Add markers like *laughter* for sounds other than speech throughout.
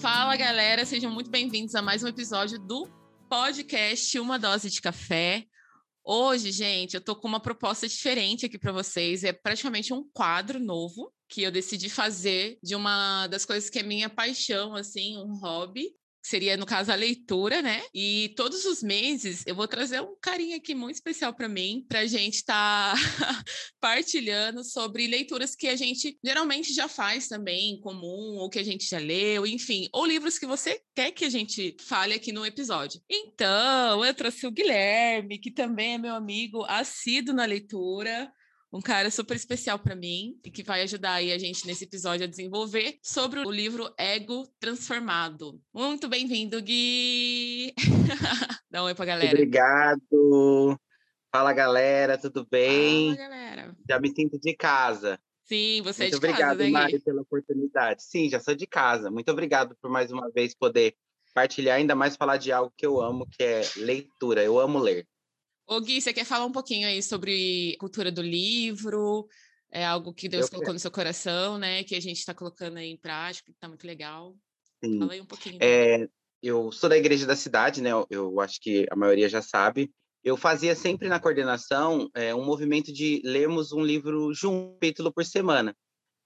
Fala galera, sejam muito bem-vindos a mais um episódio do podcast Uma Dose de Café. Hoje, gente, eu tô com uma proposta diferente aqui para vocês. É praticamente um quadro novo que eu decidi fazer de uma das coisas que é minha paixão, assim, um hobby, que seria, no caso, a leitura, né? E todos os meses eu vou trazer um carinha aqui muito especial para mim, para a gente estar tá *laughs* partilhando sobre leituras que a gente geralmente já faz também, em comum, ou que a gente já leu, enfim, ou livros que você quer que a gente fale aqui no episódio. Então, eu trouxe o Guilherme, que também é meu amigo assíduo na leitura um cara super especial para mim e que vai ajudar aí a gente nesse episódio a desenvolver sobre o livro Ego Transformado. Muito bem-vindo, Gui! *laughs* Dá um oi pra galera. Obrigado! Fala, galera, tudo bem? Fala, galera. Já me sinto de casa. Sim, você Muito é de obrigado, casa, né, Mari, pela oportunidade. Sim, já sou de casa. Muito obrigado por mais uma vez poder partilhar, ainda mais falar de algo que eu amo, que é leitura. Eu amo ler. Ô, Gui, você quer falar um pouquinho aí sobre cultura do livro? É algo que Deus Eu colocou no seu coração, né? Que a gente está colocando aí em prática, que tá muito legal. Sim. Fala aí um pouquinho. É, eu sou da igreja da cidade, né? Eu, eu acho que a maioria já sabe. Eu fazia sempre na coordenação é, um movimento de lermos um livro junto, capítulo por semana.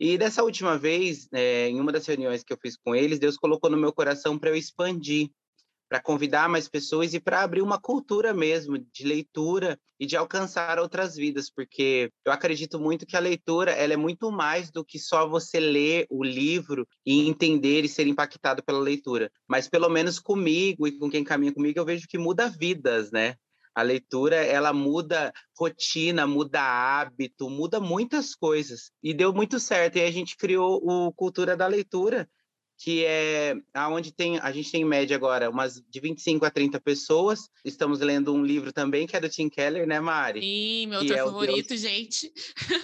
E dessa última vez, é, em uma das reuniões que eu fiz com eles, Deus colocou no meu coração para eu expandir, para convidar mais pessoas e para abrir uma cultura mesmo de leitura e de alcançar outras vidas, porque eu acredito muito que a leitura ela é muito mais do que só você ler o livro e entender e ser impactado pela leitura. Mas pelo menos comigo e com quem caminha comigo, eu vejo que muda vidas, né? A leitura, ela muda rotina, muda hábito, muda muitas coisas. E deu muito certo. E a gente criou o Cultura da Leitura, que é aonde tem a gente tem em média agora umas de 25 a 30 pessoas. Estamos lendo um livro também que é do Tim Keller, né, Mari? Sim, meu autor é favorito, gente.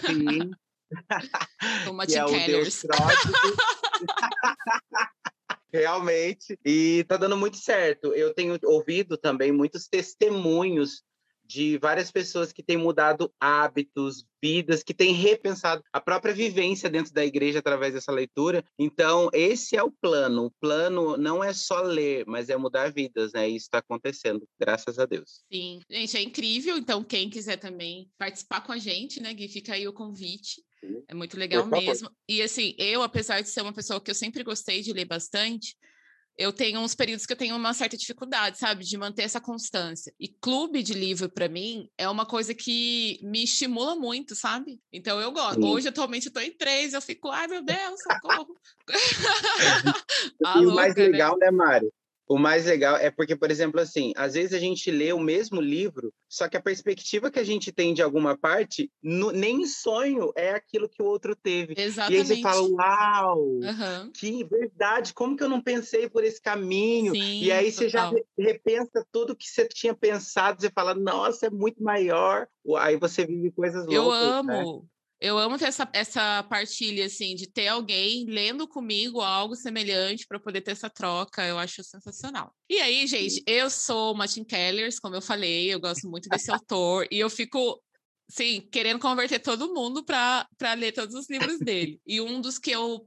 Sim, *laughs* Toma que é Deus pródigo. *laughs* Realmente. E tá dando muito certo. Eu tenho ouvido também muitos testemunhos de várias pessoas que têm mudado hábitos, vidas, que têm repensado a própria vivência dentro da igreja através dessa leitura. Então, esse é o plano. O plano não é só ler, mas é mudar vidas, né? E isso está acontecendo, graças a Deus. Sim, gente, é incrível. Então, quem quiser também participar com a gente, né, Gui, fica aí o convite. É muito legal mesmo. E assim, eu, apesar de ser uma pessoa que eu sempre gostei de ler bastante, eu tenho uns períodos que eu tenho uma certa dificuldade, sabe, de manter essa constância. E clube de livro, para mim, é uma coisa que me estimula muito, sabe? Então eu gosto. Sim. Hoje, atualmente, eu tô em três, eu fico, ai meu Deus, socorro. *laughs* *laughs* e o mais louca, né? legal, né, Mari? O mais legal é porque, por exemplo, assim, às vezes a gente lê o mesmo livro, só que a perspectiva que a gente tem de alguma parte, no- nem em sonho é aquilo que o outro teve. E aí Exatamente. você fala, uau, Aham. que verdade, como que eu não pensei por esse caminho? Sim, E aí você já total. re- repensa tudo que você tinha pensado, você fala, nossa, é muito maior. Aí você vive coisas Eu loucas, né? Eu amo ter essa, essa partilha, assim, de ter alguém lendo comigo algo semelhante para poder ter essa troca. Eu acho sensacional. E aí, gente, eu sou uma Tim Kellers, como eu falei, eu gosto muito desse autor, e eu fico, sim, querendo converter todo mundo para ler todos os livros *laughs* dele. E um dos que eu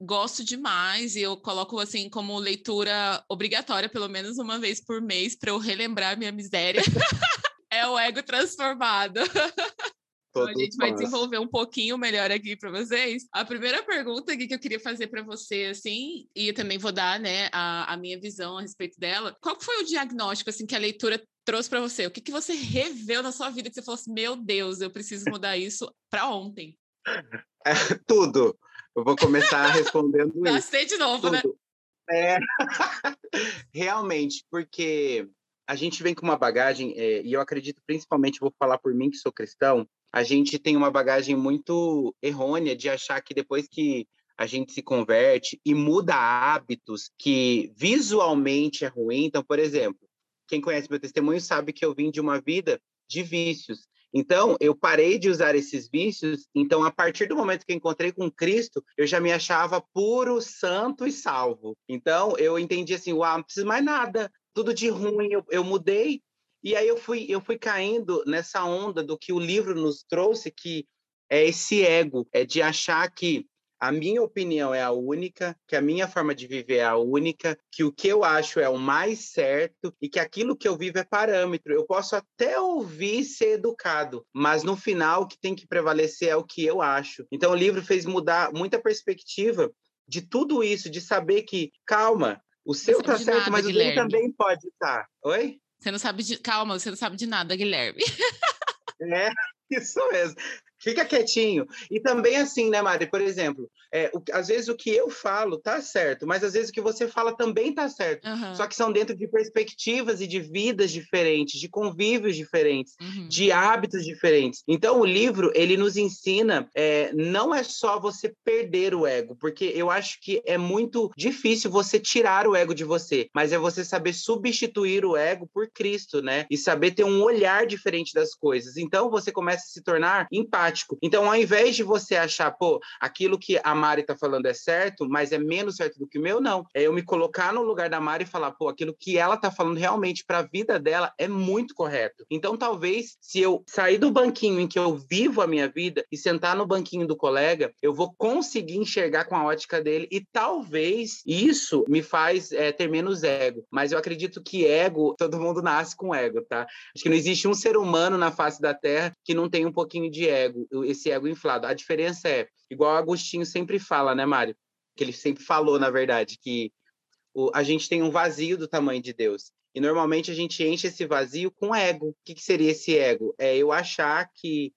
gosto demais e eu coloco assim como leitura obrigatória pelo menos uma vez por mês para eu relembrar minha miséria *laughs* é o ego transformado *laughs* então, a gente vai desenvolver um pouquinho melhor aqui para vocês. A primeira pergunta que eu queria fazer para você, assim, e eu também vou dar, né, a, a minha visão a respeito dela. Qual foi o diagnóstico, assim, que a leitura trouxe para você? O que, que você reveu na sua vida que você falou assim, meu Deus, eu preciso mudar isso para ontem? *laughs* Tudo. Eu vou começar respondendo *laughs* isso. Nascer de novo, né? Tudo. É, *laughs* realmente, porque a gente vem com uma bagagem, é, e eu acredito principalmente, vou falar por mim que sou cristão, a gente tem uma bagagem muito errônea de achar que depois que a gente se converte e muda hábitos que visualmente é ruim. Então, por exemplo, quem conhece meu testemunho sabe que eu vim de uma vida de vícios. Então, eu parei de usar esses vícios. Então, a partir do momento que encontrei com Cristo, eu já me achava puro, santo e salvo. Então, eu entendi assim: uau, não preciso mais nada, tudo de ruim, eu, eu mudei. E aí eu fui, eu fui caindo nessa onda do que o livro nos trouxe, que é esse ego, é de achar que a minha opinião é a única, que a minha forma de viver é a única, que o que eu acho é o mais certo e que aquilo que eu vivo é parâmetro. Eu posso até ouvir ser educado, mas no final o que tem que prevalecer é o que eu acho. Então o livro fez mudar muita perspectiva de tudo isso, de saber que, calma, o seu tá certo, nada, mas Guilherme. o dele também pode estar. Tá. Oi? Você não sabe de. Calma, você não sabe de nada, Guilherme. É, *laughs* isso mesmo. Fica quietinho. E também assim, né, Mari? Por exemplo, é, o, às vezes o que eu falo tá certo, mas às vezes o que você fala também tá certo. Uhum. Só que são dentro de perspectivas e de vidas diferentes, de convívios diferentes, uhum. de hábitos diferentes. Então, o livro, ele nos ensina, é, não é só você perder o ego, porque eu acho que é muito difícil você tirar o ego de você, mas é você saber substituir o ego por Cristo, né? E saber ter um olhar diferente das coisas. Então, você começa a se tornar empático Então, ao invés de você achar, pô, aquilo que a Mari está falando é certo, mas é menos certo do que o meu, não. É eu me colocar no lugar da Mari e falar, pô, aquilo que ela está falando realmente para a vida dela é muito correto. Então, talvez, se eu sair do banquinho em que eu vivo a minha vida e sentar no banquinho do colega, eu vou conseguir enxergar com a ótica dele e talvez isso me faz é, ter menos ego. Mas eu acredito que ego, todo mundo nasce com ego, tá? Acho que não existe um ser humano na face da Terra que não tem um pouquinho de ego, esse ego inflado. A diferença é, igual o Agostinho sempre fala, né, Mário? Que ele sempre falou, na verdade, que o, a gente tem um vazio do tamanho de Deus. E normalmente a gente enche esse vazio com ego. O que, que seria esse ego? É eu achar que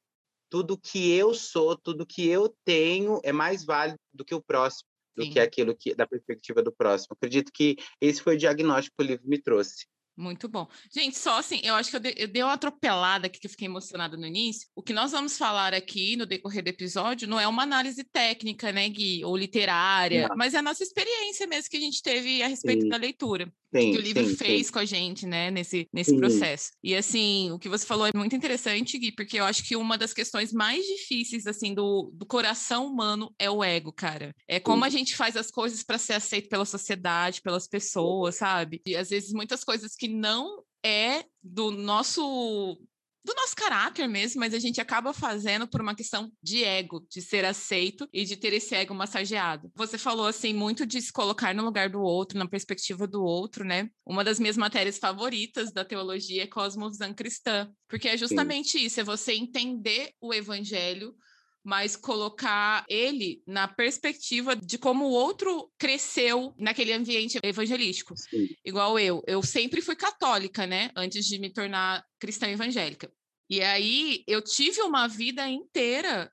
tudo que eu sou, tudo que eu tenho é mais válido do que o próximo, do Sim. que aquilo que da perspectiva do próximo. Acredito que esse foi o diagnóstico que o livro me trouxe. Muito bom. Gente, só assim, eu acho que eu, de, eu dei uma atropelada aqui que eu fiquei emocionada no início. O que nós vamos falar aqui no decorrer do episódio não é uma análise técnica, né, Gui, ou literária, não. mas é a nossa experiência mesmo que a gente teve a respeito Sim. da leitura. Sim, que o livro sim, fez sim. com a gente, né, nesse, nesse processo. E assim, o que você falou é muito interessante, Gui, porque eu acho que uma das questões mais difíceis, assim, do, do coração humano é o ego, cara. É como a gente faz as coisas para ser aceito pela sociedade, pelas pessoas, sabe? E às vezes muitas coisas que não é do nosso do nosso caráter mesmo, mas a gente acaba fazendo por uma questão de ego, de ser aceito e de ter esse ego massageado. Você falou assim muito de se colocar no lugar do outro, na perspectiva do outro, né? Uma das minhas matérias favoritas da teologia é cosmovisão cristã, porque é justamente Sim. isso, é você entender o evangelho mas colocar ele na perspectiva de como o outro cresceu naquele ambiente evangelístico. Sim. Igual eu. Eu sempre fui católica, né? Antes de me tornar cristã evangélica. E aí eu tive uma vida inteira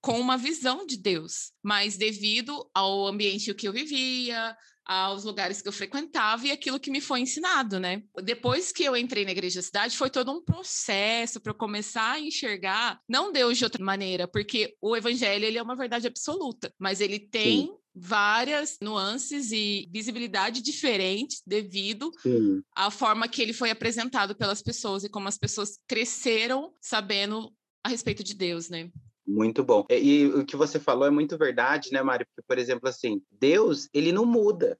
com uma visão de Deus, mas devido ao ambiente que eu vivia, aos lugares que eu frequentava e aquilo que me foi ensinado, né? Depois que eu entrei na igreja da cidade, foi todo um processo para eu começar a enxergar não Deus de outra maneira, porque o evangelho ele é uma verdade absoluta, mas ele tem Sim várias nuances e visibilidade diferentes devido Sim. à forma que ele foi apresentado pelas pessoas e como as pessoas cresceram sabendo a respeito de Deus, né? Muito bom. E, e, o que você falou é muito verdade, né, Mari? Porque, por exemplo, assim, Deus, ele não muda.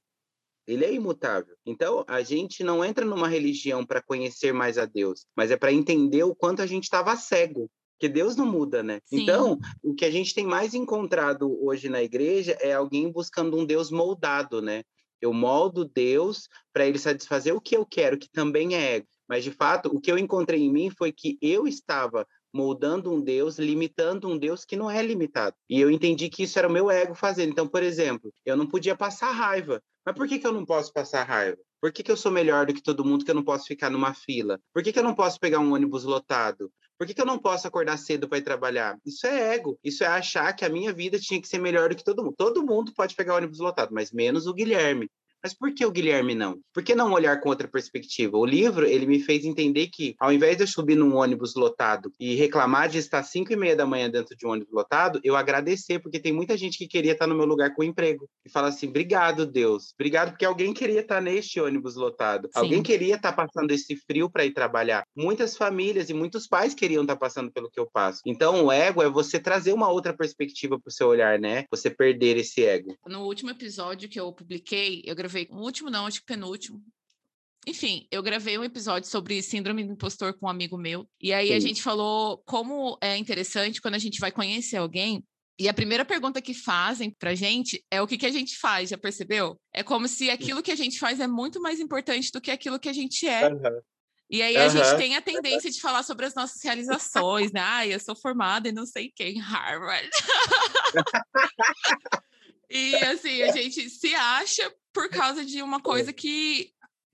Ele é imutável. Então, a gente não entra numa religião para conhecer mais a Deus, mas é para entender o quanto a gente estava cego. Porque Deus não muda, né? Sim. Então, o que a gente tem mais encontrado hoje na igreja é alguém buscando um Deus moldado, né? Eu moldo Deus para ele satisfazer o que eu quero, que também é ego. Mas, de fato, o que eu encontrei em mim foi que eu estava moldando um Deus, limitando um Deus que não é limitado. E eu entendi que isso era o meu ego fazendo. Então, por exemplo, eu não podia passar raiva. Mas por que, que eu não posso passar raiva? Por que, que eu sou melhor do que todo mundo que eu não posso ficar numa fila? Por que, que eu não posso pegar um ônibus lotado? Por que, que eu não posso acordar cedo para ir trabalhar? Isso é ego. Isso é achar que a minha vida tinha que ser melhor do que todo mundo. Todo mundo pode pegar ônibus lotado, mas menos o Guilherme. Mas por que o Guilherme não? Por que não olhar com outra perspectiva? O livro, ele me fez entender que, ao invés de eu subir num ônibus lotado e reclamar de estar às 5 e meia da manhã dentro de um ônibus lotado, eu agradecer, porque tem muita gente que queria estar no meu lugar com emprego. E fala assim, obrigado, Deus. Obrigado, porque alguém queria estar neste ônibus lotado. Sim. Alguém queria estar passando esse frio para ir trabalhar. Muitas famílias e muitos pais queriam estar passando pelo que eu passo. Então, o ego é você trazer uma outra perspectiva para o seu olhar, né? Você perder esse ego. No último episódio que eu publiquei, eu gravei gravei, o último não, acho que penúltimo. Enfim, eu gravei um episódio sobre síndrome do impostor com um amigo meu. E aí Sim. a gente falou como é interessante quando a gente vai conhecer alguém E a primeira pergunta que fazem pra gente é o que, que a gente faz, já percebeu? É como se aquilo que a gente faz é muito mais importante do que aquilo que a gente é. Uhum. E aí a uhum. gente tem a tendência de falar sobre as nossas realizações, né? Ah, eu sou formada e não sei quem, Harvard. *laughs* e assim, a gente se acha por causa de uma coisa que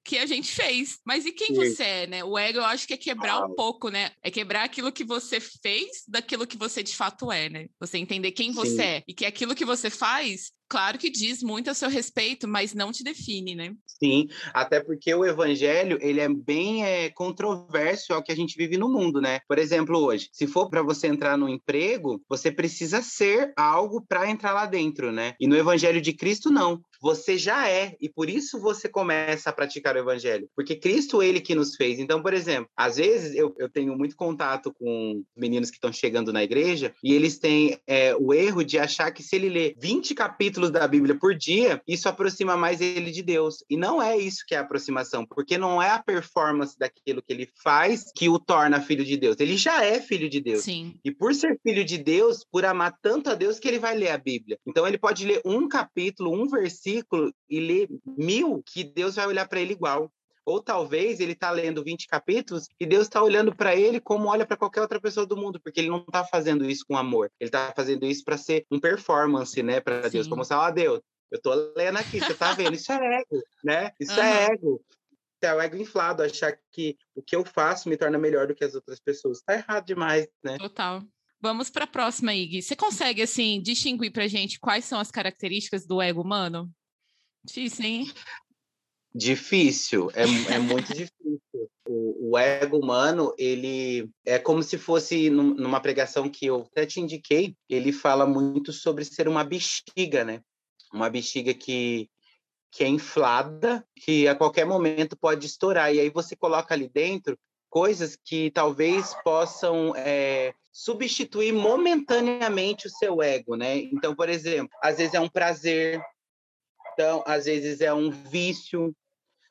que a gente fez. Mas e quem Sim. você é, né? O ego eu acho que é quebrar ah. um pouco, né? É quebrar aquilo que você fez daquilo que você de fato é, né? Você entender quem Sim. você é e que aquilo que você faz claro que diz muito a seu respeito, mas não te define, né? Sim, até porque o evangelho, ele é bem é, controverso ao que a gente vive no mundo, né? Por exemplo, hoje, se for para você entrar no emprego, você precisa ser algo para entrar lá dentro, né? E no evangelho de Cristo, não. Você já é, e por isso você começa a praticar o evangelho. Porque Cristo, ele que nos fez. Então, por exemplo, às vezes eu, eu tenho muito contato com meninos que estão chegando na igreja e eles têm é, o erro de achar que se ele ler 20 capítulos da Bíblia por dia, isso aproxima mais ele de Deus. E não é isso que é aproximação, porque não é a performance daquilo que ele faz que o torna filho de Deus. Ele já é filho de Deus. Sim. E por ser filho de Deus, por amar tanto a Deus, que ele vai ler a Bíblia. Então ele pode ler um capítulo, um versículo e ler mil, que Deus vai olhar para ele igual. Ou talvez ele está lendo 20 capítulos e Deus está olhando para ele como olha para qualquer outra pessoa do mundo, porque ele não está fazendo isso com amor. Ele está fazendo isso para ser um performance, né, para Deus. Como mostrar, ó, Deus, eu tô lendo aqui, você tá vendo? Isso é ego, né? Isso uhum. é ego. É o ego inflado, achar que o que eu faço me torna melhor do que as outras pessoas. Tá errado demais, né? Total. Vamos para a próxima, Ig. Você consegue, assim, distinguir para gente quais são as características do ego humano? Difícil, hein? Difícil, é, é muito difícil. O, o, ego humano, ele é como se fosse numa pregação que eu até te indiquei, ele fala muito sobre ser uma bexiga, né? Uma bexiga que, que é inflada, que a qualquer momento pode estourar. E aí você coloca ali dentro coisas que talvez possam é, substituir momentaneamente o seu ego, né? Então, por exemplo, às vezes é um prazer, então, às vezes é um vício,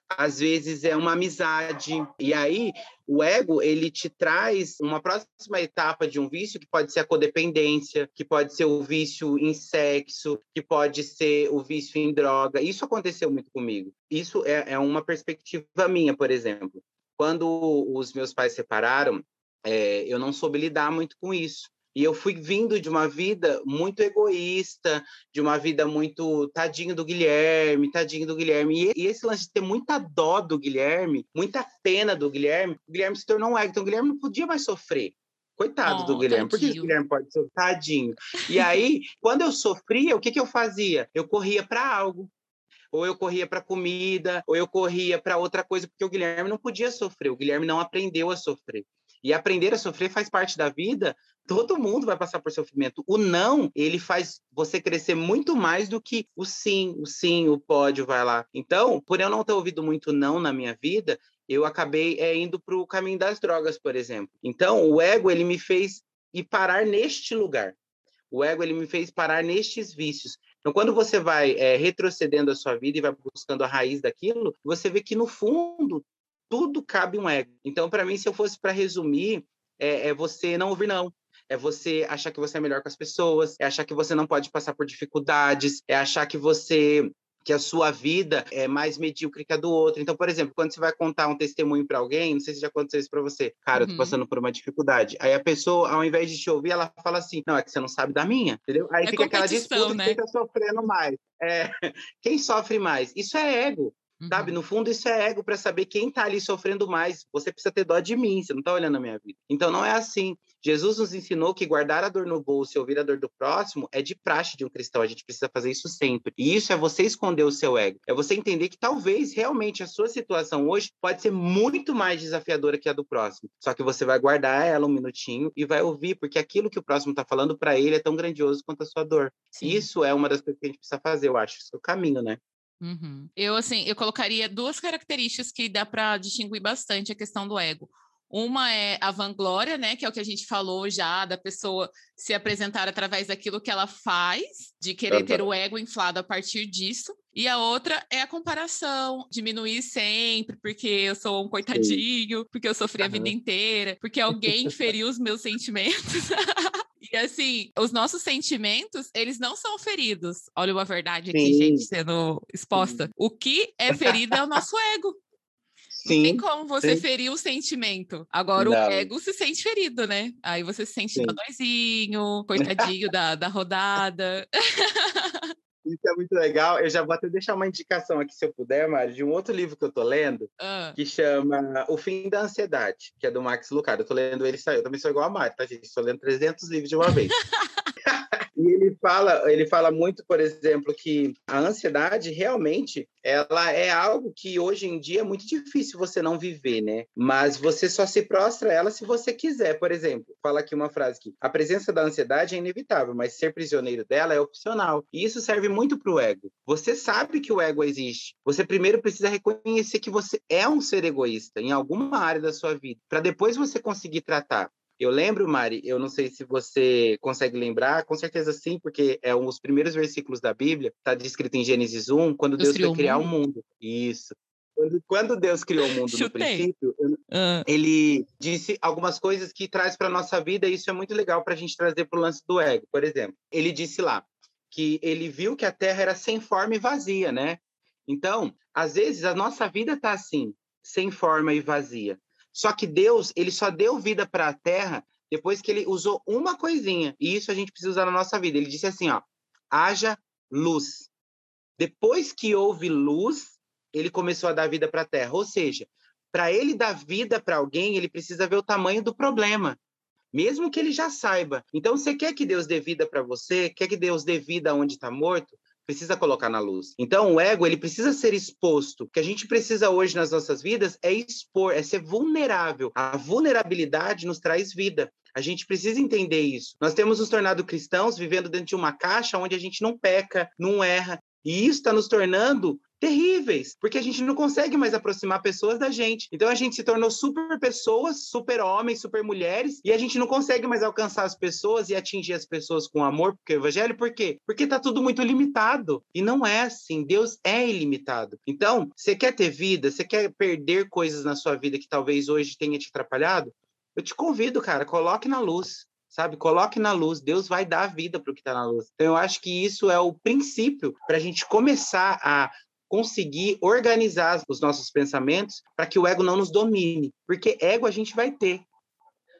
às vezes é uma amizade. E aí, o ego, ele te traz uma próxima etapa de um vício que pode ser a codependência, que pode ser o vício em sexo, que pode ser o vício em droga. Isso aconteceu muito comigo. Isso é, é uma perspectiva minha, por exemplo. Quando os meus pais separaram, é, eu não soube lidar muito com isso. E eu fui vindo de uma vida muito egoísta, de uma vida muito tadinho do Guilherme, tadinho do Guilherme. E, esse lance de ter muita dó do Guilherme, muita pena do Guilherme, o Guilherme se tornou um ego. Então o Guilherme não podia mais sofrer. Coitado oh, do Guilherme. Tadinho. Por que o Guilherme pode ser tadinho? E aí, *laughs* quando eu sofria, o que, que eu fazia? Eu corria para algo ou eu corria para comida, ou eu corria para outra coisa, porque o Guilherme não podia sofrer, o Guilherme não aprendeu a sofrer. E aprender a sofrer faz parte da vida. Todo mundo vai passar por sofrimento. O não, ele faz você crescer muito mais do que o sim, o sim, o pode, vai lá. Então, por eu não ter ouvido muito não na minha vida, eu acabei é, indo para o caminho das drogas, por exemplo. Então, o ego, ele me fez ir parar neste lugar. O ego, ele me fez parar nestes vícios. Então, quando você vai é, retrocedendo a sua vida e vai buscando a raiz daquilo, você vê que, no fundo, tudo cabe um ego. Então, para mim, se eu fosse para resumir, é, é, você não ouvir não. É você achar que você é melhor com as pessoas, é achar que você não pode passar por dificuldades, é achar que você que a sua vida é mais medíocre que a do outro. Então, por exemplo, quando você vai contar um testemunho para alguém, não sei se já aconteceu isso para você, cara, eu tô uhum. passando por uma dificuldade. Aí a pessoa, ao invés de te ouvir, ela fala assim: não, é que você não sabe da minha, entendeu? Aí é fica aquela disputa né? quem tá sofrendo mais. É, *laughs* quem sofre mais? Isso é ego. Uhum. Sabe? No fundo, isso é ego para saber quem está ali sofrendo mais. Você precisa ter dó de mim, você não está olhando a minha vida. Então, não é assim. Jesus nos ensinou que guardar a dor no bolso e ouvir a dor do próximo é de praxe de um cristão. A gente precisa fazer isso sempre. E isso é você esconder o seu ego. É você entender que talvez realmente a sua situação hoje pode ser muito mais desafiadora que a do próximo. Só que você vai guardar ela um minutinho e vai ouvir, porque aquilo que o próximo está falando para ele é tão grandioso quanto a sua dor. Sim. Isso é uma das coisas que a gente precisa fazer, eu acho. Isso é o caminho, né? Uhum. Eu, assim, eu colocaria duas características que dá para distinguir bastante a questão do ego. Uma é a vanglória, né, que é o que a gente falou já, da pessoa se apresentar através daquilo que ela faz, de querer ter o ego inflado a partir disso. E a outra é a comparação, diminuir sempre, porque eu sou um coitadinho, porque eu sofri a vida inteira, porque alguém feriu os meus sentimentos. *laughs* E assim, os nossos sentimentos, eles não são feridos. Olha uma verdade aqui, Sim. gente, sendo exposta. O que é ferido é o nosso ego. Sim, não tem como você sim. ferir o sentimento. Agora não. o ego se sente ferido, né? Aí você se sente dodóizinho, coitadinho da, da rodada. *laughs* Isso é muito legal. Eu já vou até deixar uma indicação aqui, se eu puder, Mari, de um outro livro que eu tô lendo, uh. que chama O Fim da Ansiedade, que é do Max Lucado. Eu tô lendo ele, eu também sou igual a Mari, tá, gente? Estou lendo 300 livros de uma vez. *laughs* E ele fala, ele fala muito, por exemplo, que a ansiedade realmente ela é algo que hoje em dia é muito difícil você não viver, né? Mas você só se prostra a ela se você quiser. Por exemplo, fala aqui uma frase que a presença da ansiedade é inevitável, mas ser prisioneiro dela é opcional. E isso serve muito para o ego. Você sabe que o ego existe. Você primeiro precisa reconhecer que você é um ser egoísta em alguma área da sua vida, para depois você conseguir tratar. Eu lembro, Mari, eu não sei se você consegue lembrar, com certeza sim, porque é um dos primeiros versículos da Bíblia, está descrito em Gênesis 1, quando Deus, Deus foi criar o mundo. mundo. Isso. Quando Deus criou o mundo Chutei. no princípio, ele disse algumas coisas que traz para nossa vida, e isso é muito legal para a gente trazer para o lance do ego. Por exemplo, ele disse lá que ele viu que a terra era sem forma e vazia, né? Então, às vezes, a nossa vida está assim, sem forma e vazia. Só que Deus, ele só deu vida para a terra depois que ele usou uma coisinha. E isso a gente precisa usar na nossa vida. Ele disse assim, ó: haja luz. Depois que houve luz, ele começou a dar vida para a terra. Ou seja, para ele dar vida para alguém, ele precisa ver o tamanho do problema. Mesmo que ele já saiba. Então, você quer que Deus dê vida para você? Quer que Deus dê vida onde está morto? Precisa colocar na luz. Então, o ego, ele precisa ser exposto. O que a gente precisa hoje nas nossas vidas é expor, é ser vulnerável. A vulnerabilidade nos traz vida. A gente precisa entender isso. Nós temos nos tornado cristãos vivendo dentro de uma caixa onde a gente não peca, não erra. E isso está nos tornando terríveis, porque a gente não consegue mais aproximar pessoas da gente. Então a gente se tornou super pessoas, super homens, super mulheres, e a gente não consegue mais alcançar as pessoas e atingir as pessoas com amor, porque o evangelho, por quê? Porque tá tudo muito limitado. E não é assim, Deus é ilimitado. Então, você quer ter vida, você quer perder coisas na sua vida que talvez hoje tenha te atrapalhado? Eu te convido, cara, coloque na luz sabe? Coloque na luz, Deus vai dar vida para o que está na luz. Então, eu acho que isso é o princípio para a gente começar a conseguir organizar os nossos pensamentos para que o ego não nos domine, porque ego a gente vai ter,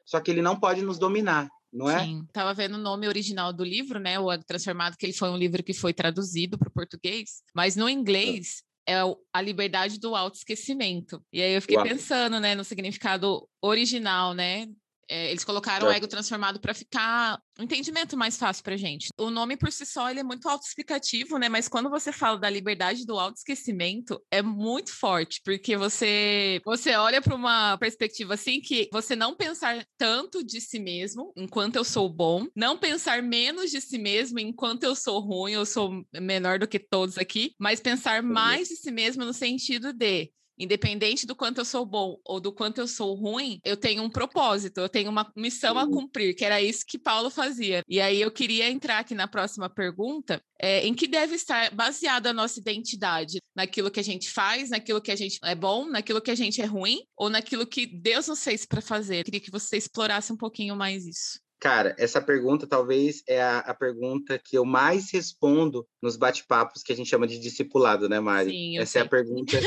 só que ele não pode nos dominar. Não é? Sim, estava vendo o nome original do livro, né? O Ego Transformado, que ele foi um livro que foi traduzido para o português, mas no inglês é a liberdade do autoesquecimento. E aí eu fiquei Uau. pensando, né, no significado original, né, é, eles colocaram o ego transformado para ficar um entendimento mais fácil para gente. O nome por si só ele é muito autoexplicativo, né? Mas quando você fala da liberdade do autoesquecimento, é muito forte, porque você você olha para uma perspectiva assim que você não pensar tanto de si mesmo enquanto eu sou bom, não pensar menos de si mesmo enquanto eu sou ruim, eu sou menor do que todos aqui, mas pensar mais de si mesmo no sentido de Independente do quanto eu sou bom ou do quanto eu sou ruim, eu tenho um propósito, eu tenho uma missão a cumprir, que era isso que Paulo fazia. E aí eu queria entrar aqui na próxima pergunta, é, em que deve estar baseada a nossa identidade? Naquilo que a gente faz, naquilo que a gente é bom, naquilo que a gente é ruim, ou naquilo que Deus nos fez para fazer? Eu queria que você explorasse um pouquinho mais isso. Cara, essa pergunta talvez é a, a, pergunta que eu mais respondo nos bate-papos que a gente chama de discipulado, né, Mari? Sim, essa sei. é a pergunta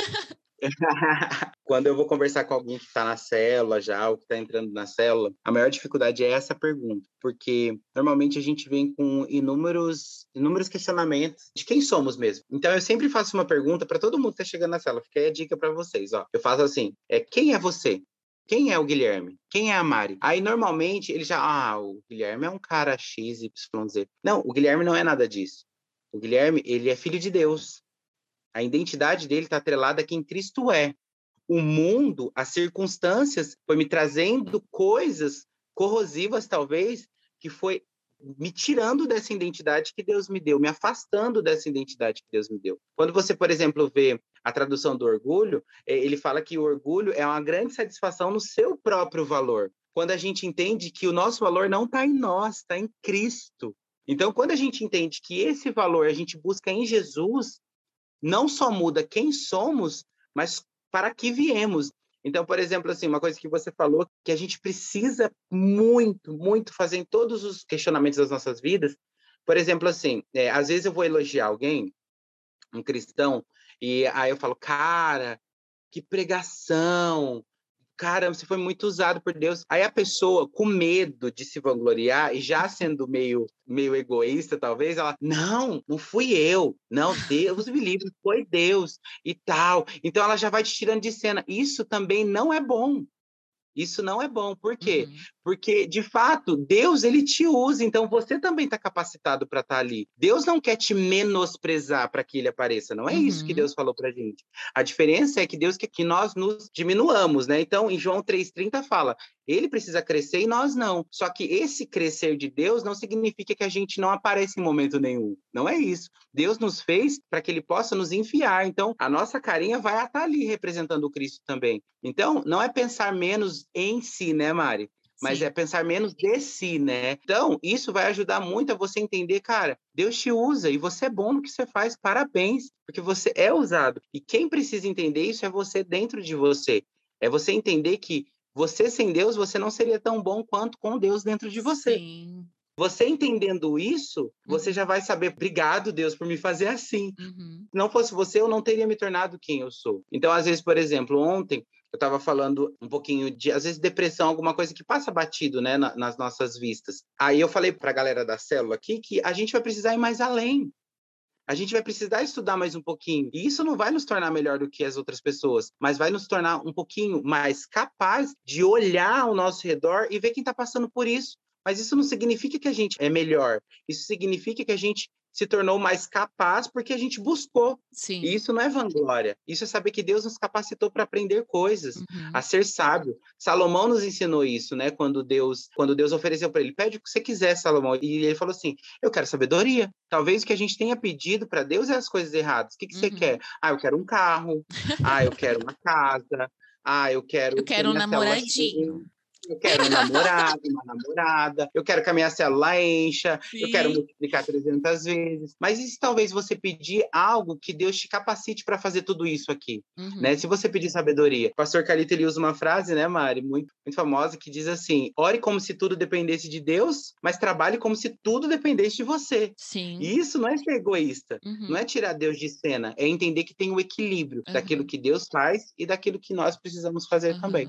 *laughs* Quando eu vou conversar com alguém que está na célula já, ou que está entrando na célula, a maior dificuldade é essa pergunta, porque normalmente a gente vem com inúmeros, inúmeros questionamentos de quem somos mesmo. Então eu sempre faço uma pergunta para todo mundo que está chegando na célula, fica aí a dica para vocês, ó. Eu faço assim: é quem é você? Quem é o Guilherme? Quem é a Mari? Aí, normalmente, ele já. Ah, o Guilherme é um cara X, Y, Z. Não, o Guilherme não é nada disso. O Guilherme, ele é filho de Deus. A identidade dele está atrelada a quem Cristo é. O mundo, as circunstâncias, foi me trazendo coisas corrosivas, talvez, que foi me tirando dessa identidade que Deus me deu, me afastando dessa identidade que Deus me deu. Quando você, por exemplo, vê a tradução do orgulho, é, ele fala que o orgulho é uma grande satisfação no seu próprio valor. Quando a gente entende que o nosso valor não está em nós, está em Cristo. Então, quando a gente entende que esse valor a gente busca em Jesus, não só muda quem somos, mas para que viemos. Então, por exemplo, assim, uma coisa que você falou que a gente precisa muito, muito fazer em todos os questionamentos das nossas vidas. Por exemplo, assim, é, às vezes eu vou elogiar alguém, um cristão, e aí eu falo, cara, que pregação, caramba, você foi muito usado por Deus. Aí a pessoa, com medo de se vangloriar e já sendo meio, meio egoísta, talvez, ela, não, não fui eu, não, Deus me livre, foi Deus e tal. Então ela já vai te tirando de cena. Isso também não é bom. Isso não é bom. Por quê? Uhum. Porque, de fato, Deus ele te usa, então você também está capacitado para estar tá ali. Deus não quer te menosprezar para que ele apareça, não é uhum. isso que uhum. Deus falou para gente. A diferença é que Deus quer que nós nos diminuamos, né? Então, em João 3,30 fala: ele precisa crescer e nós não. Só que esse crescer de Deus não significa que a gente não aparece em momento nenhum. Não é isso. Deus nos fez para que ele possa nos enfiar. Então, a nossa carinha vai estar ali representando o Cristo também. Então, não é pensar menos em si, né, Mari? Mas Sim. é pensar menos de si, né? Então, isso vai ajudar muito a você entender, cara, Deus te usa e você é bom no que você faz, parabéns, porque você é usado. E quem precisa entender isso é você dentro de você. É você entender que você sem Deus, você não seria tão bom quanto com Deus dentro de você. Sim. Você entendendo isso, você uhum. já vai saber, obrigado, Deus, por me fazer assim. Uhum. Se não fosse você, eu não teria me tornado quem eu sou. Então, às vezes, por exemplo, ontem eu estava falando um pouquinho de, às vezes, depressão, alguma coisa que passa batido, né, na, nas nossas vistas. Aí eu falei para a galera da célula aqui que a gente vai precisar ir mais além. A gente vai precisar estudar mais um pouquinho. E isso não vai nos tornar melhor do que as outras pessoas, mas vai nos tornar um pouquinho mais capaz de olhar ao nosso redor e ver quem está passando por isso. Mas isso não significa que a gente é melhor. Isso significa que a gente se tornou mais capaz porque a gente buscou. Sim. E isso não é vanglória. Isso é saber que Deus nos capacitou para aprender coisas, uhum. a ser sábio. Salomão nos ensinou isso, né? Quando Deus, quando Deus ofereceu para ele, pede o que você quiser, Salomão. E ele falou assim: "Eu quero sabedoria". Talvez o que a gente tenha pedido para Deus é as coisas erradas. O que, que uhum. você quer? Ah, eu quero um carro. ah, eu quero uma casa. Ah, eu quero. Eu quero um namoradinho. Eu quero um namorado, uma namorada, eu quero que a minha célula encha, Sim. eu quero multiplicar 300 vezes. Mas e se talvez você pedir algo que Deus te capacite para fazer tudo isso aqui? Uhum. Né? Se você pedir sabedoria. O pastor Calito ele usa uma frase, né, Mari, muito, muito famosa, que diz assim: ore como se tudo dependesse de Deus, mas trabalhe como se tudo dependesse de você. Sim. E isso não é ser egoísta, uhum. não é tirar Deus de cena, é entender que tem o um equilíbrio uhum. daquilo que Deus faz e daquilo que nós precisamos fazer também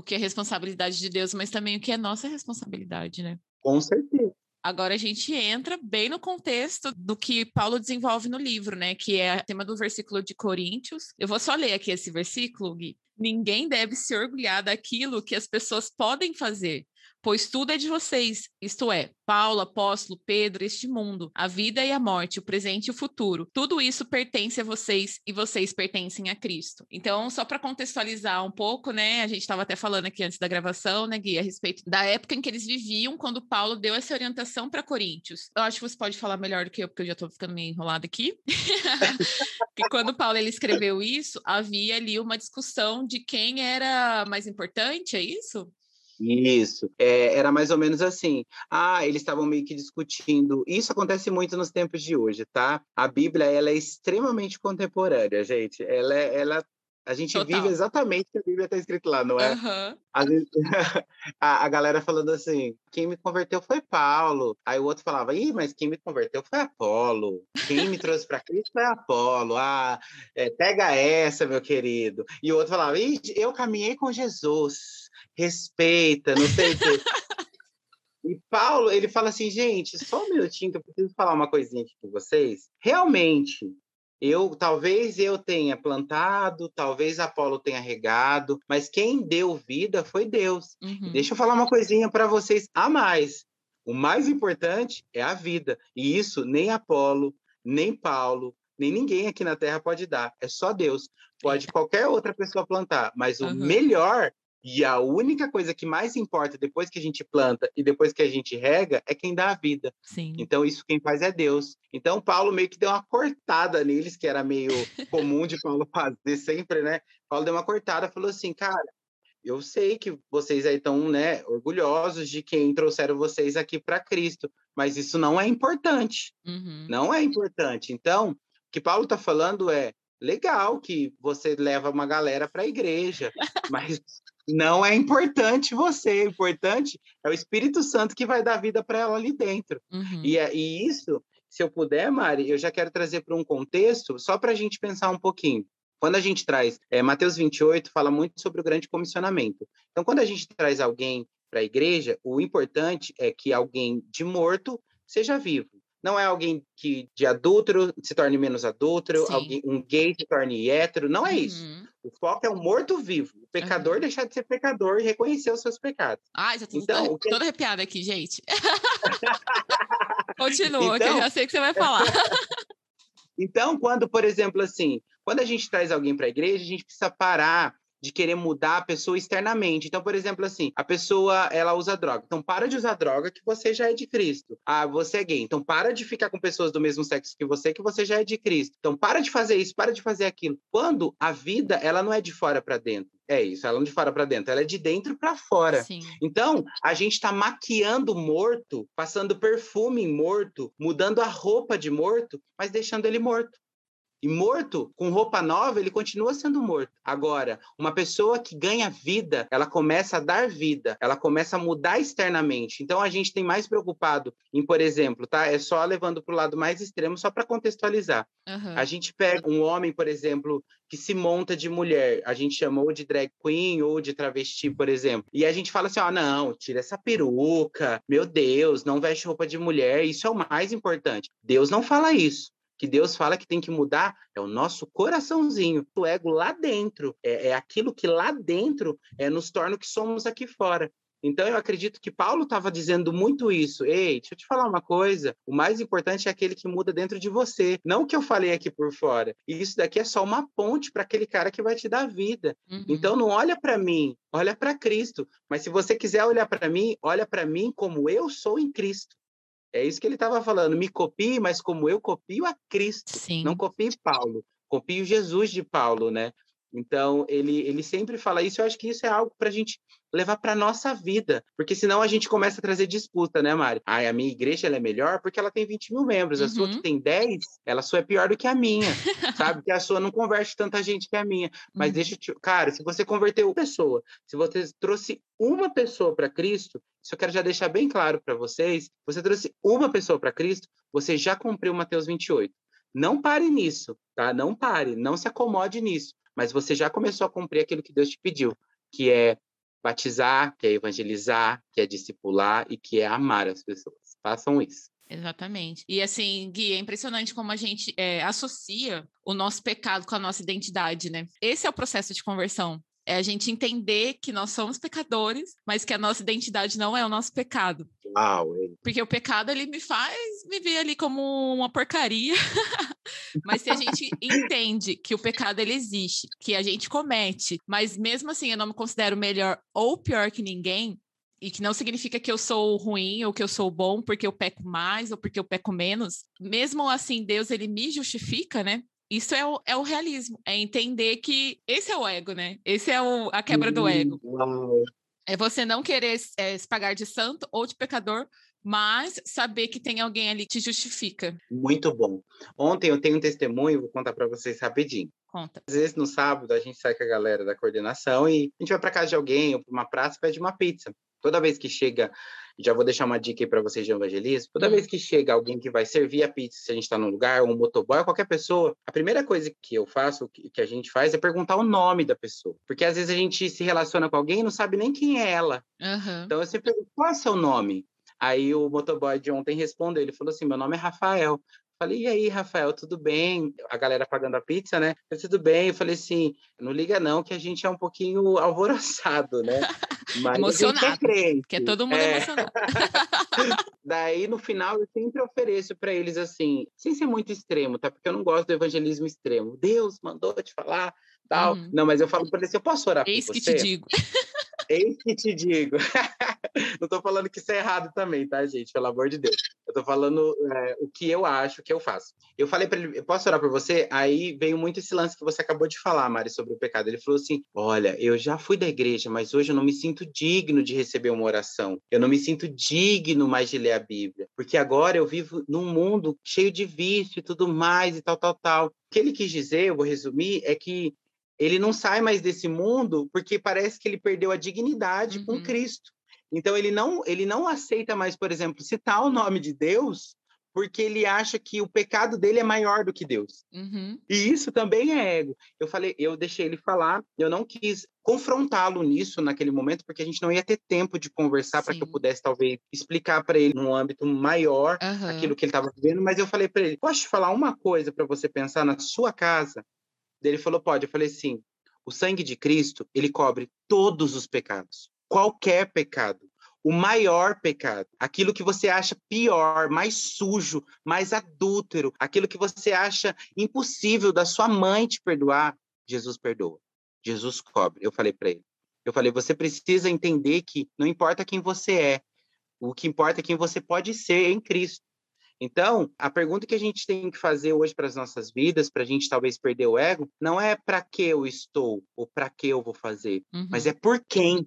o que é responsabilidade de Deus, mas também o que é nossa responsabilidade, né? Com certeza. Agora a gente entra bem no contexto do que Paulo desenvolve no livro, né? Que é o tema do versículo de Coríntios. Eu vou só ler aqui esse versículo, Gui. Ninguém deve se orgulhar daquilo que as pessoas podem fazer, pois tudo é de vocês, isto é, Paulo, apóstolo, Pedro, este mundo, a vida e a morte, o presente e o futuro. Tudo isso pertence a vocês e vocês pertencem a Cristo. Então, só para contextualizar um pouco, né, a gente estava até falando aqui antes da gravação, né, Gui, a respeito da época em que eles viviam quando Paulo deu essa orientação para Coríntios. Eu acho que você pode falar melhor do que eu, porque eu já estou ficando meio enrolada aqui. *laughs* que quando Paulo ele escreveu isso, havia ali uma discussão de quem era mais importante, é isso? Isso, é, era mais ou menos assim. Ah, eles estavam meio que discutindo. Isso acontece muito nos tempos de hoje, tá? A Bíblia ela é extremamente contemporânea, gente. Ela, é, ela a gente Total. vive exatamente o que a Bíblia está escrito lá, não é? Uhum. Vezes, *laughs* a, a, galera falando assim: quem me converteu foi Paulo. Aí o outro falava: ih, mas quem me converteu foi Apolo. Quem me trouxe para Cristo foi Apolo. Ah, é, pega essa, meu querido. E o outro falava: ih, eu caminhei com Jesus respeita, não sei o quê. *laughs* E Paulo, ele fala assim, gente, só um minutinho que eu preciso falar uma coisinha aqui com vocês. Realmente, eu talvez eu tenha plantado, talvez Apolo tenha regado, mas quem deu vida foi Deus. Uhum. Deixa eu falar uma coisinha para vocês a mais. O mais importante é a vida. E isso nem Apolo, nem Paulo, nem ninguém aqui na Terra pode dar. É só Deus. Pode qualquer outra pessoa plantar, mas uhum. o melhor e a única coisa que mais importa depois que a gente planta e depois que a gente rega é quem dá a vida. Sim. Então, isso quem faz é Deus. Então, Paulo meio que deu uma cortada neles, que era meio comum de Paulo *laughs* fazer sempre, né? Paulo deu uma cortada, falou assim, cara, eu sei que vocês aí estão, né, orgulhosos de quem trouxeram vocês aqui para Cristo, mas isso não é importante. Uhum. Não é importante. Então, o que Paulo está falando é legal que você leva uma galera para a igreja, *laughs* mas não é importante você, o importante é o Espírito Santo que vai dar vida para ela ali dentro. Uhum. E, é, e isso, se eu puder, Mari, eu já quero trazer para um contexto, só para a gente pensar um pouquinho. Quando a gente traz, é, Mateus 28 fala muito sobre o grande comissionamento. Então, quando a gente traz alguém para a igreja, o importante é que alguém de morto seja vivo. Não é alguém que de adúltero se torne menos adúltero, alguém, um gay se torne hétero, não é isso. Uhum. O foco é o morto-vivo, o pecador uhum. deixar de ser pecador e reconhecer os seus pecados. Ai, já tô então, toda, que... toda arrepiada aqui, gente. *laughs* Continua, então... que eu já sei o que você vai falar. *laughs* então, quando, por exemplo, assim, quando a gente traz alguém para a igreja, a gente precisa parar de querer mudar a pessoa externamente. Então, por exemplo, assim, a pessoa ela usa droga. Então, para de usar droga que você já é de Cristo. Ah, você é gay. Então, para de ficar com pessoas do mesmo sexo que você que você já é de Cristo. Então, para de fazer isso, para de fazer aquilo. Quando a vida ela não é de fora para dentro. É isso, ela não é de fora para dentro, ela é de dentro para fora. Sim. Então, a gente está maquiando morto, passando perfume em morto, mudando a roupa de morto, mas deixando ele morto. E morto, com roupa nova, ele continua sendo morto. Agora, uma pessoa que ganha vida, ela começa a dar vida, ela começa a mudar externamente. Então, a gente tem mais preocupado em, por exemplo, tá? É só levando para o lado mais extremo, só para contextualizar. Uhum. A gente pega um homem, por exemplo, que se monta de mulher, a gente chamou de drag queen ou de travesti, por exemplo. E a gente fala assim: ó, oh, não, tira essa peruca, meu Deus, não veste roupa de mulher, isso é o mais importante. Deus não fala isso que Deus fala que tem que mudar é o nosso coraçãozinho, o ego lá dentro. É, é aquilo que lá dentro é, nos torna o que somos aqui fora. Então, eu acredito que Paulo estava dizendo muito isso. Ei, deixa eu te falar uma coisa. O mais importante é aquele que muda dentro de você, não o que eu falei aqui por fora. E isso daqui é só uma ponte para aquele cara que vai te dar vida. Uhum. Então, não olha para mim, olha para Cristo. Mas se você quiser olhar para mim, olha para mim como eu sou em Cristo. É isso que ele estava falando. Me copie, mas como eu copio a Cristo. Sim. Não copie Paulo. Copio Jesus de Paulo, né? Então, ele, ele sempre fala isso. Eu acho que isso é algo para a gente levar para nossa vida, porque senão a gente começa a trazer disputa, né, Mari? Ah, a minha igreja ela é melhor porque ela tem 20 mil membros, a uhum. sua que uhum. tem 10, ela sua é pior do que a minha, *laughs* sabe? Que a sua não converte tanta gente que a minha. Mas uhum. deixa eu te... Cara, se você converteu uma pessoa, se você trouxe uma pessoa para Cristo, isso eu quero já deixar bem claro para vocês, você trouxe uma pessoa para Cristo, você já cumpriu Mateus 28. Não pare nisso, tá? Não pare, não se acomode nisso mas você já começou a cumprir aquilo que Deus te pediu, que é batizar, que é evangelizar, que é discipular e que é amar as pessoas. Façam isso. Exatamente. E assim, Gui, é impressionante como a gente é, associa o nosso pecado com a nossa identidade, né? Esse é o processo de conversão. É a gente entender que nós somos pecadores, mas que a nossa identidade não é o nosso pecado. Uau, Porque o pecado, ele me faz me ver ali como uma porcaria. *laughs* mas se a gente entende que o pecado, ele existe, que a gente comete, mas mesmo assim eu não me considero melhor ou pior que ninguém, e que não significa que eu sou ruim ou que eu sou bom porque eu peco mais ou porque eu peco menos. Mesmo assim, Deus ele me justifica, né? Isso é o, é o realismo, é entender que esse é o ego, né? Esse é o, a quebra do ego. É você não querer é, se pagar de santo ou de pecador, mas saber que tem alguém ali que te justifica. Muito bom. Ontem eu tenho um testemunho, vou contar para vocês rapidinho. Conta. Às vezes no sábado a gente sai com a galera da coordenação e a gente vai para casa de alguém ou para uma praça e pede uma pizza. Toda vez que chega já vou deixar uma dica aí para vocês de evangelismo. Toda hum. vez que chega alguém que vai servir a pizza, se a gente está num lugar, um motoboy, qualquer pessoa, a primeira coisa que eu faço, que a gente faz, é perguntar o nome da pessoa. Porque às vezes a gente se relaciona com alguém e não sabe nem quem é ela. Uhum. Então eu sempre pergunto, qual é o seu nome? Aí o motoboy de ontem respondeu, ele falou assim, meu nome é Rafael. Falei, e aí, Rafael, tudo bem? A galera pagando a pizza, né? Falei, tudo bem. Eu falei assim, não liga não, que a gente é um pouquinho *laughs* alvoroçado, né? Mas emocionado, é crente. que é todo mundo é. emocionado. *laughs* Daí, no final, eu sempre ofereço para eles assim, sem ser muito extremo, tá? Porque eu não gosto do evangelismo extremo. Deus mandou te falar, tal. Uhum. Não, mas eu falo para eles, eu posso orar Eis por você? Eis que te digo. Eis que te digo. *laughs* não estou falando que isso é errado também, tá, gente? Pelo amor de Deus. Eu tô falando é, o que eu acho que eu faço. Eu falei para ele, posso orar por você? Aí veio muito esse lance que você acabou de falar, Mari, sobre o pecado. Ele falou assim: Olha, eu já fui da igreja, mas hoje eu não me sinto digno de receber uma oração. Eu não me sinto digno mais de ler a Bíblia, porque agora eu vivo num mundo cheio de vício e tudo mais e tal, tal, tal. O que ele quis dizer, eu vou resumir, é que ele não sai mais desse mundo porque parece que ele perdeu a dignidade uhum. com Cristo. Então ele não ele não aceita mais, por exemplo, citar o nome de Deus porque ele acha que o pecado dele é maior do que Deus. Uhum. E isso também é ego. Eu falei, eu deixei ele falar, eu não quis confrontá-lo nisso naquele momento, porque a gente não ia ter tempo de conversar para que eu pudesse talvez explicar para ele num âmbito maior uhum. aquilo que ele estava vivendo. Mas eu falei para ele, posso te falar uma coisa para você pensar na sua casa? Ele falou, pode. Eu falei, sim. O sangue de Cristo ele cobre todos os pecados, qualquer pecado o maior pecado, aquilo que você acha pior, mais sujo, mais adúltero, aquilo que você acha impossível da sua mãe te perdoar, Jesus perdoa. Jesus cobre. Eu falei para ele. Eu falei, você precisa entender que não importa quem você é, o que importa é quem você pode ser em Cristo. Então, a pergunta que a gente tem que fazer hoje para as nossas vidas, para a gente talvez perder o ego, não é para que eu estou ou para que eu vou fazer, uhum. mas é por quem.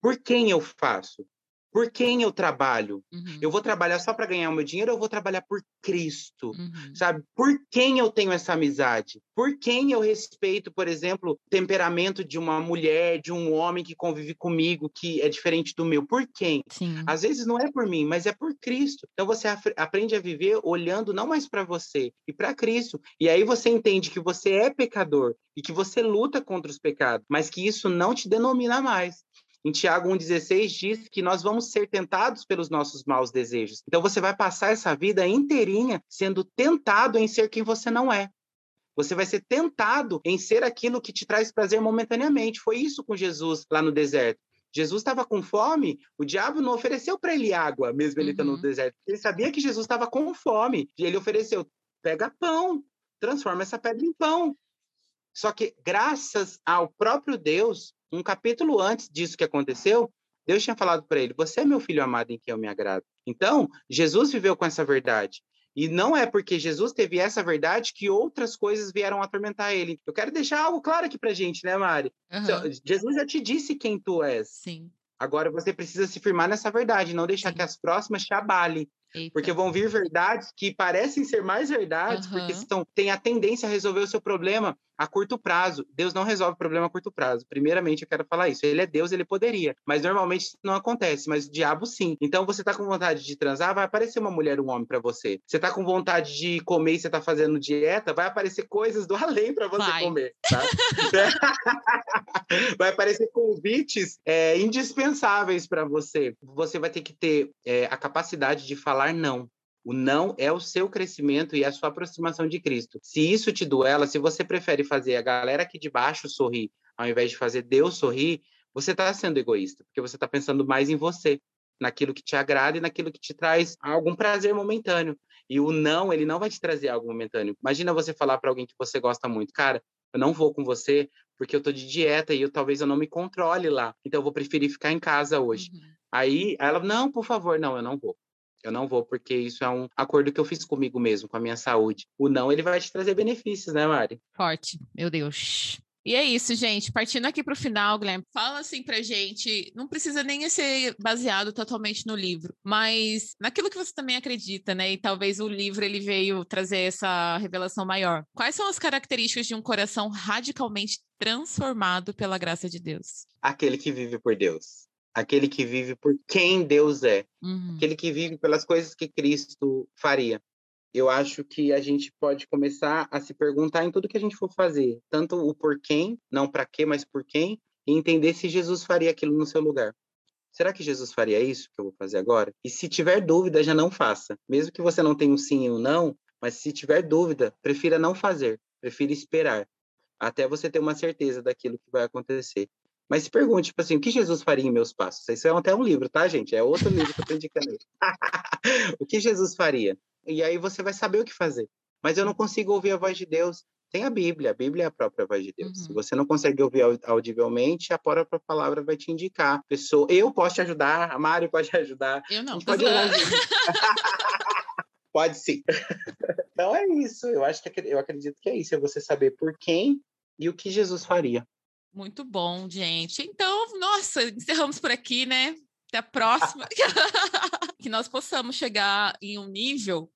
Por quem eu faço? Por quem eu trabalho? Uhum. Eu vou trabalhar só para ganhar o meu dinheiro ou eu vou trabalhar por Cristo? Uhum. Sabe? Por quem eu tenho essa amizade? Por quem eu respeito, por exemplo, o temperamento de uma mulher, de um homem que convive comigo, que é diferente do meu? Por quem? Sim. Às vezes não é por mim, mas é por Cristo. Então você aprende a viver olhando não mais para você e para Cristo. E aí você entende que você é pecador e que você luta contra os pecados, mas que isso não te denomina mais. Em Tiago 1,16 diz que nós vamos ser tentados pelos nossos maus desejos. Então você vai passar essa vida inteirinha sendo tentado em ser quem você não é. Você vai ser tentado em ser aquilo que te traz prazer momentaneamente. Foi isso com Jesus lá no deserto. Jesus estava com fome, o diabo não ofereceu para ele água, mesmo ele estando no uhum. deserto. Ele sabia que Jesus estava com fome. E ele ofereceu: pega pão, transforma essa pedra em pão. Só que, graças ao próprio Deus, um capítulo antes disso que aconteceu, Deus tinha falado para ele: Você é meu filho amado em quem eu me agrado. Então, Jesus viveu com essa verdade. E não é porque Jesus teve essa verdade que outras coisas vieram atormentar ele. Eu quero deixar algo claro aqui para gente, né, Mari? Uhum. Jesus já te disse quem tu és. Sim. Agora você precisa se firmar nessa verdade, não deixar Sim. que as próximas te abalem. Eita. Porque vão vir verdades que parecem ser mais verdades, uhum. porque estão, têm a tendência a resolver o seu problema a curto prazo. Deus não resolve o problema a curto prazo. Primeiramente, eu quero falar isso. Ele é Deus, ele poderia. Mas normalmente isso não acontece. Mas o diabo, sim. Então, você tá com vontade de transar, vai aparecer uma mulher, um homem para você. Você tá com vontade de comer e você tá fazendo dieta, vai aparecer coisas do *laughs* além para você vai. comer. Tá? *laughs* vai aparecer convites é, indispensáveis para você. Você vai ter que ter é, a capacidade de falar não. O não é o seu crescimento e a sua aproximação de Cristo. Se isso te duela, se você prefere fazer a galera aqui de baixo sorrir, ao invés de fazer Deus sorrir, você está sendo egoísta, porque você está pensando mais em você, naquilo que te agrada e naquilo que te traz algum prazer momentâneo. E o não, ele não vai te trazer algo momentâneo. Imagina você falar para alguém que você gosta muito, cara, eu não vou com você porque eu tô de dieta e eu talvez eu não me controle lá. Então eu vou preferir ficar em casa hoje. Uhum. Aí ela, não, por favor, não, eu não vou. Eu não vou, porque isso é um acordo que eu fiz comigo mesmo, com a minha saúde. O não, ele vai te trazer benefícios, né, Mari? Forte, meu Deus. E é isso, gente. Partindo aqui para o final, Guilherme, fala assim pra gente. Não precisa nem ser baseado totalmente no livro, mas naquilo que você também acredita, né? E talvez o livro ele veio trazer essa revelação maior. Quais são as características de um coração radicalmente transformado pela graça de Deus? Aquele que vive por Deus aquele que vive por quem Deus é, uhum. aquele que vive pelas coisas que Cristo faria. Eu acho que a gente pode começar a se perguntar em tudo que a gente for fazer, tanto o por quem, não para quê, mas por quem, e entender se Jesus faria aquilo no seu lugar. Será que Jesus faria isso que eu vou fazer agora? E se tiver dúvida, já não faça. Mesmo que você não tenha um sim e um não, mas se tiver dúvida, prefira não fazer, prefira esperar, até você ter uma certeza daquilo que vai acontecer. Mas se pergunte, tipo assim, o que Jesus faria em meus passos? Isso é até um livro, tá, gente? É outro livro que eu tô indicando *laughs* o que Jesus faria? E aí você vai saber o que fazer. Mas eu não consigo ouvir a voz de Deus. Tem a Bíblia, a Bíblia é a própria voz de Deus. Uhum. Se você não consegue ouvir audivelmente, a própria palavra vai te indicar. Pessoa, eu posso te ajudar, a Mari pode te ajudar. Eu não, pode ajudar. *laughs* *laughs* Pode sim. então é isso. Eu acho que eu acredito que é isso. É você saber por quem e o que Jesus faria. Muito bom, gente. Então, nossa, encerramos por aqui, né? Até a próxima. *laughs* *laughs* que nós possamos chegar em um nível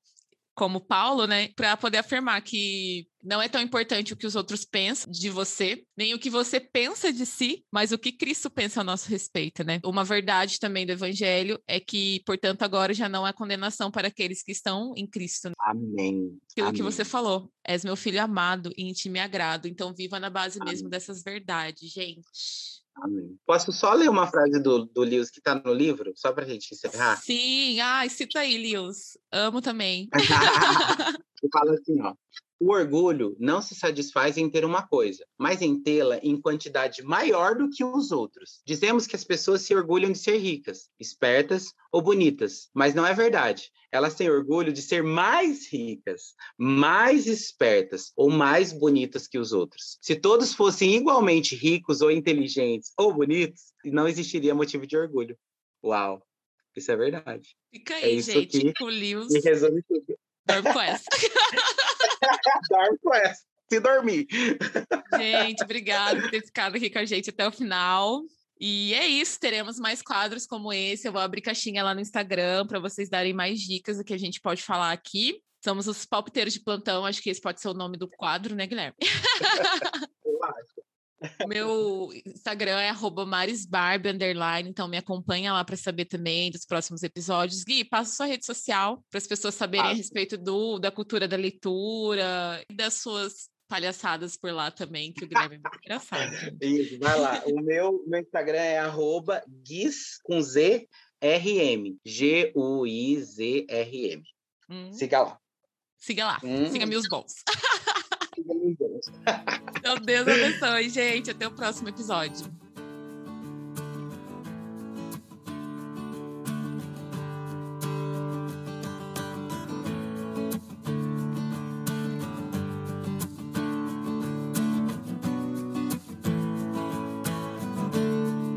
como Paulo, né, para poder afirmar que não é tão importante o que os outros pensam de você, nem o que você pensa de si, mas o que Cristo pensa a nosso respeito, né? Uma verdade também do evangelho é que, portanto, agora já não há condenação para aqueles que estão em Cristo. Né? Amém. Aquilo Amém. que você falou, és meu filho amado e em ti me agrado. Então viva na base Amém. mesmo dessas verdades, gente. Amém. Posso só ler uma frase do, do Lewis que está no livro, só para a gente encerrar? Sim, ai, cita aí, Lewis. Amo também. *laughs* Ele fala assim, ó. O orgulho não se satisfaz em ter uma coisa, mas em tê-la em quantidade maior do que os outros. Dizemos que as pessoas se orgulham de ser ricas, espertas ou bonitas, mas não é verdade. Elas têm orgulho de ser mais ricas, mais espertas ou mais bonitas que os outros. Se todos fossem igualmente ricos ou inteligentes ou bonitos, não existiria motivo de orgulho. Uau! Isso é verdade. Fica é aí, é gente, que, com o Lewis. Resume tudo. Essa. Dorme com essa. Se dormir. Gente, obrigada por ter ficado aqui com a gente até o final. E é isso, teremos mais quadros como esse. Eu vou abrir caixinha lá no Instagram para vocês darem mais dicas do que a gente pode falar aqui. Somos os palpiteiros de plantão, acho que esse pode ser o nome do quadro, né, Guilherme? *laughs* Eu acho. Meu Instagram é marisbarb, underline, então me acompanha lá para saber também dos próximos episódios. Gui, passa sua rede social para as pessoas saberem ah. a respeito do, da cultura da leitura e das suas palhaçadas por lá também, que o Guilherme é muito *laughs* engraçado. Isso, vai lá. O meu, meu Instagram é arroba guiz com Z RM. G-U-I-Z-R-M. Hum. Siga lá. Siga lá. Hum. Siga meus bons. *laughs* Bons. Meu Deus abençoe, gente. Até o próximo episódio.